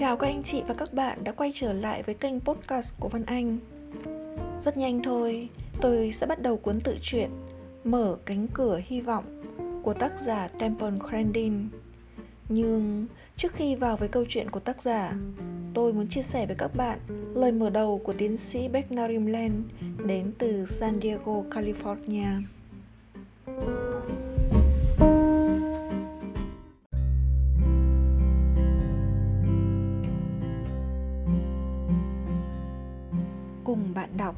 Chào các anh chị và các bạn đã quay trở lại với kênh podcast của Văn Anh. Rất nhanh thôi, tôi sẽ bắt đầu cuốn tự truyện Mở cánh cửa hy vọng của tác giả Temple Grandin. Nhưng trước khi vào với câu chuyện của tác giả, tôi muốn chia sẻ với các bạn lời mở đầu của tiến sĩ Beck Narimland đến từ San Diego, California. Cùng bạn đọc.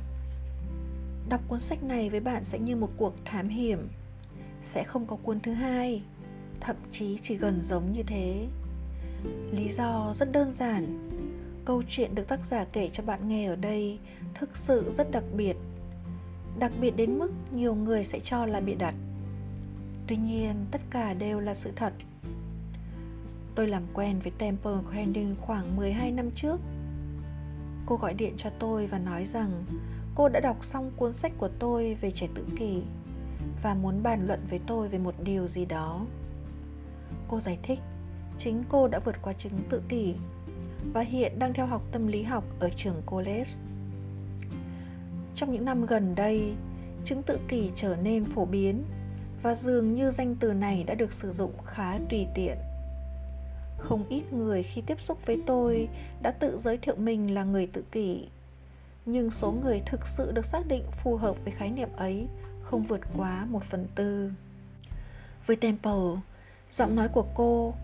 Đọc cuốn sách này với bạn sẽ như một cuộc thám hiểm, sẽ không có cuốn thứ hai, thậm chí chỉ gần giống như thế. Lý do rất đơn giản, câu chuyện được tác giả kể cho bạn nghe ở đây thực sự rất đặc biệt đặc biệt đến mức nhiều người sẽ cho là bị đặt. Tuy nhiên, tất cả đều là sự thật. Tôi làm quen với Temple Grandin khoảng 12 năm trước cô gọi điện cho tôi và nói rằng cô đã đọc xong cuốn sách của tôi về trẻ tự kỷ và muốn bàn luận với tôi về một điều gì đó. Cô giải thích, chính cô đã vượt qua chứng tự kỷ và hiện đang theo học tâm lý học ở trường college. Trong những năm gần đây, chứng tự kỷ trở nên phổ biến và dường như danh từ này đã được sử dụng khá tùy tiện không ít người khi tiếp xúc với tôi đã tự giới thiệu mình là người tự kỷ. Nhưng số người thực sự được xác định phù hợp với khái niệm ấy không vượt quá một phần tư. Với temple, giọng nói của cô,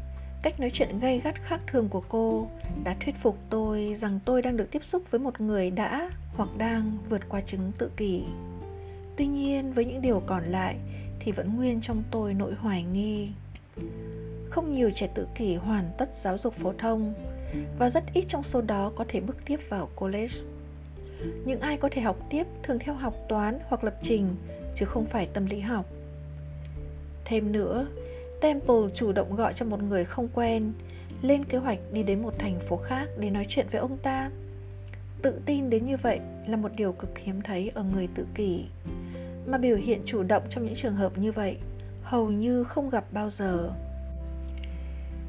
cách nói chuyện gay gắt khác thường của cô đã thuyết phục tôi rằng tôi đang được tiếp xúc với một người đã hoặc đang vượt qua chứng tự kỷ. Tuy nhiên, với những điều còn lại thì vẫn nguyên trong tôi nỗi hoài nghi không nhiều trẻ tự kỷ hoàn tất giáo dục phổ thông và rất ít trong số đó có thể bước tiếp vào college. Những ai có thể học tiếp thường theo học toán hoặc lập trình chứ không phải tâm lý học. Thêm nữa, Temple chủ động gọi cho một người không quen lên kế hoạch đi đến một thành phố khác để nói chuyện với ông ta. Tự tin đến như vậy là một điều cực hiếm thấy ở người tự kỷ, mà biểu hiện chủ động trong những trường hợp như vậy hầu như không gặp bao giờ.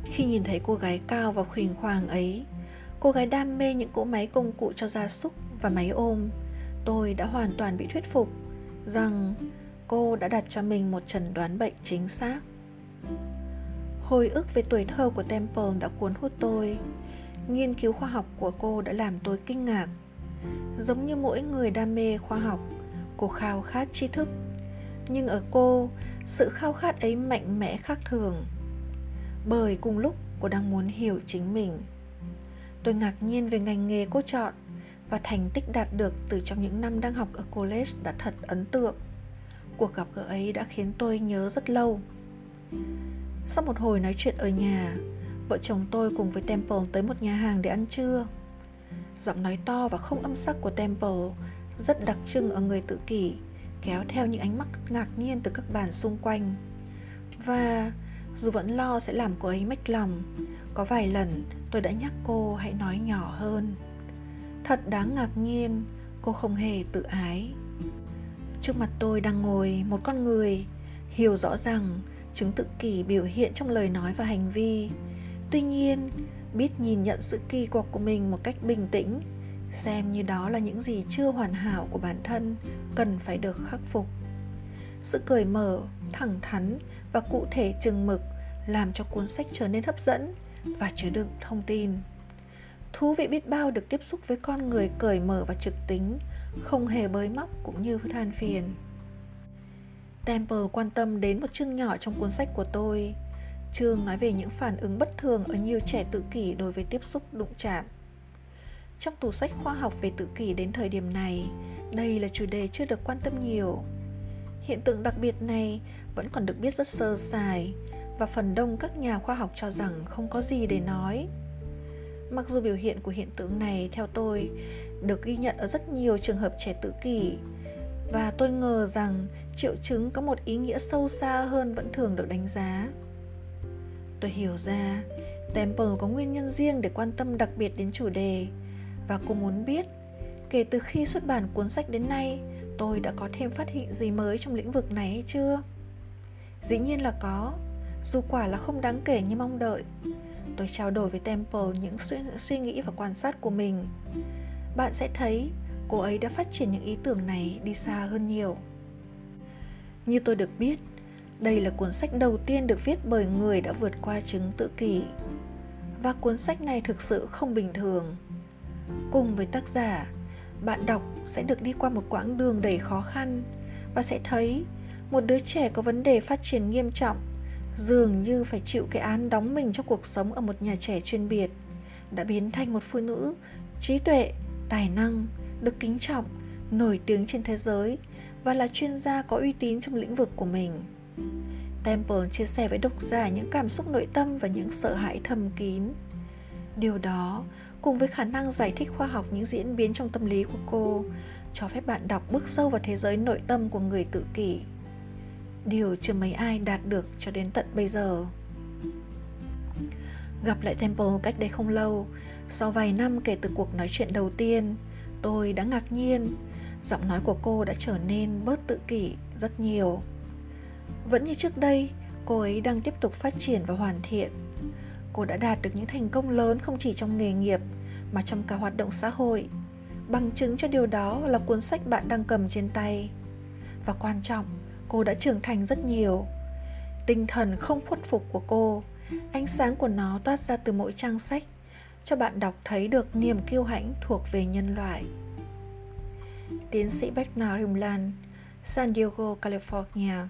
Khi nhìn thấy cô gái cao và khuỳnh khoàng ấy, cô gái đam mê những cỗ máy công cụ cho gia súc và máy ôm, tôi đã hoàn toàn bị thuyết phục rằng cô đã đặt cho mình một trần đoán bệnh chính xác. Hồi ức về tuổi thơ của Temple đã cuốn hút tôi. Nghiên cứu khoa học của cô đã làm tôi kinh ngạc. Giống như mỗi người đam mê khoa học, cô khao khát tri thức. Nhưng ở cô, sự khao khát ấy mạnh mẽ khác thường bởi cùng lúc cô đang muốn hiểu chính mình. Tôi ngạc nhiên về ngành nghề cô chọn và thành tích đạt được từ trong những năm đang học ở college đã thật ấn tượng. Cuộc gặp gỡ ấy đã khiến tôi nhớ rất lâu. Sau một hồi nói chuyện ở nhà, vợ chồng tôi cùng với temple tới một nhà hàng để ăn trưa. Giọng nói to và không âm sắc của temple rất đặc trưng ở người tự kỷ, kéo theo những ánh mắt ngạc nhiên từ các bàn xung quanh. Và dù vẫn lo sẽ làm cô ấy mất lòng. Có vài lần tôi đã nhắc cô hãy nói nhỏ hơn. Thật đáng ngạc nhiên, cô không hề tự ái. Trước mặt tôi đang ngồi một con người, hiểu rõ rằng chứng tự kỷ biểu hiện trong lời nói và hành vi. Tuy nhiên, biết nhìn nhận sự kỳ quặc của mình một cách bình tĩnh, xem như đó là những gì chưa hoàn hảo của bản thân cần phải được khắc phục. Sự cởi mở, thẳng thắn và cụ thể chừng mực, làm cho cuốn sách trở nên hấp dẫn và chứa đựng thông tin. Thú vị biết bao được tiếp xúc với con người cởi mở và trực tính, không hề bới móc cũng như than phiền. Temple quan tâm đến một chương nhỏ trong cuốn sách của tôi. Chương nói về những phản ứng bất thường ở nhiều trẻ tự kỷ đối với tiếp xúc đụng chạm. Trong tủ sách khoa học về tự kỷ đến thời điểm này, đây là chủ đề chưa được quan tâm nhiều hiện tượng đặc biệt này vẫn còn được biết rất sơ sài và phần đông các nhà khoa học cho rằng không có gì để nói. Mặc dù biểu hiện của hiện tượng này, theo tôi, được ghi nhận ở rất nhiều trường hợp trẻ tự kỷ, và tôi ngờ rằng triệu chứng có một ý nghĩa sâu xa hơn vẫn thường được đánh giá. Tôi hiểu ra, temple có nguyên nhân riêng để quan tâm đặc biệt đến chủ đề, và cô muốn biết, kể từ khi xuất bản cuốn sách đến nay tôi đã có thêm phát hiện gì mới trong lĩnh vực này hay chưa dĩ nhiên là có dù quả là không đáng kể như mong đợi tôi trao đổi với Temple những suy, suy nghĩ và quan sát của mình, bạn sẽ thấy cô ấy đã phát triển những ý tưởng này đi xa hơn nhiều. Như tôi được biết, đây là cuốn sách đầu tiên được viết bởi người đã vượt qua chứng tự kỷ. Và cuốn sách này thực sự không bình thường. Cùng với tác giả, bạn đọc sẽ được đi qua một quãng đường đầy khó khăn và sẽ thấy một đứa trẻ có vấn đề phát triển nghiêm trọng, dường như phải chịu cái án đóng mình trong cuộc sống ở một nhà trẻ chuyên biệt, đã biến thành một phụ nữ trí tuệ, tài năng, được kính trọng, nổi tiếng trên thế giới và là chuyên gia có uy tín trong lĩnh vực của mình. Temple chia sẻ với độc giả những cảm xúc nội tâm và những sợ hãi thầm kín. Điều đó cùng với khả năng giải thích khoa học những diễn biến trong tâm lý của cô, cho phép bạn đọc bước sâu vào thế giới nội tâm của người tự kỷ. Điều chưa mấy ai đạt được cho đến tận bây giờ. Gặp lại temple cách đây không lâu, sau vài năm kể từ cuộc nói chuyện đầu tiên, tôi đã ngạc nhiên. Giọng nói của cô đã trở nên bớt tự kỷ rất nhiều. Vẫn như trước đây, cô ấy đang tiếp tục phát triển và hoàn thiện cô đã đạt được những thành công lớn không chỉ trong nghề nghiệp mà trong cả hoạt động xã hội. Bằng chứng cho điều đó là cuốn sách bạn đang cầm trên tay. Và quan trọng cô đã trưởng thành rất nhiều. Tinh thần không khuất phục của cô ánh sáng của nó toát ra từ mỗi trang sách cho bạn đọc thấy được niềm kiêu hãnh thuộc về nhân loại. Tiến sĩ Bernard Himlan San Diego, California.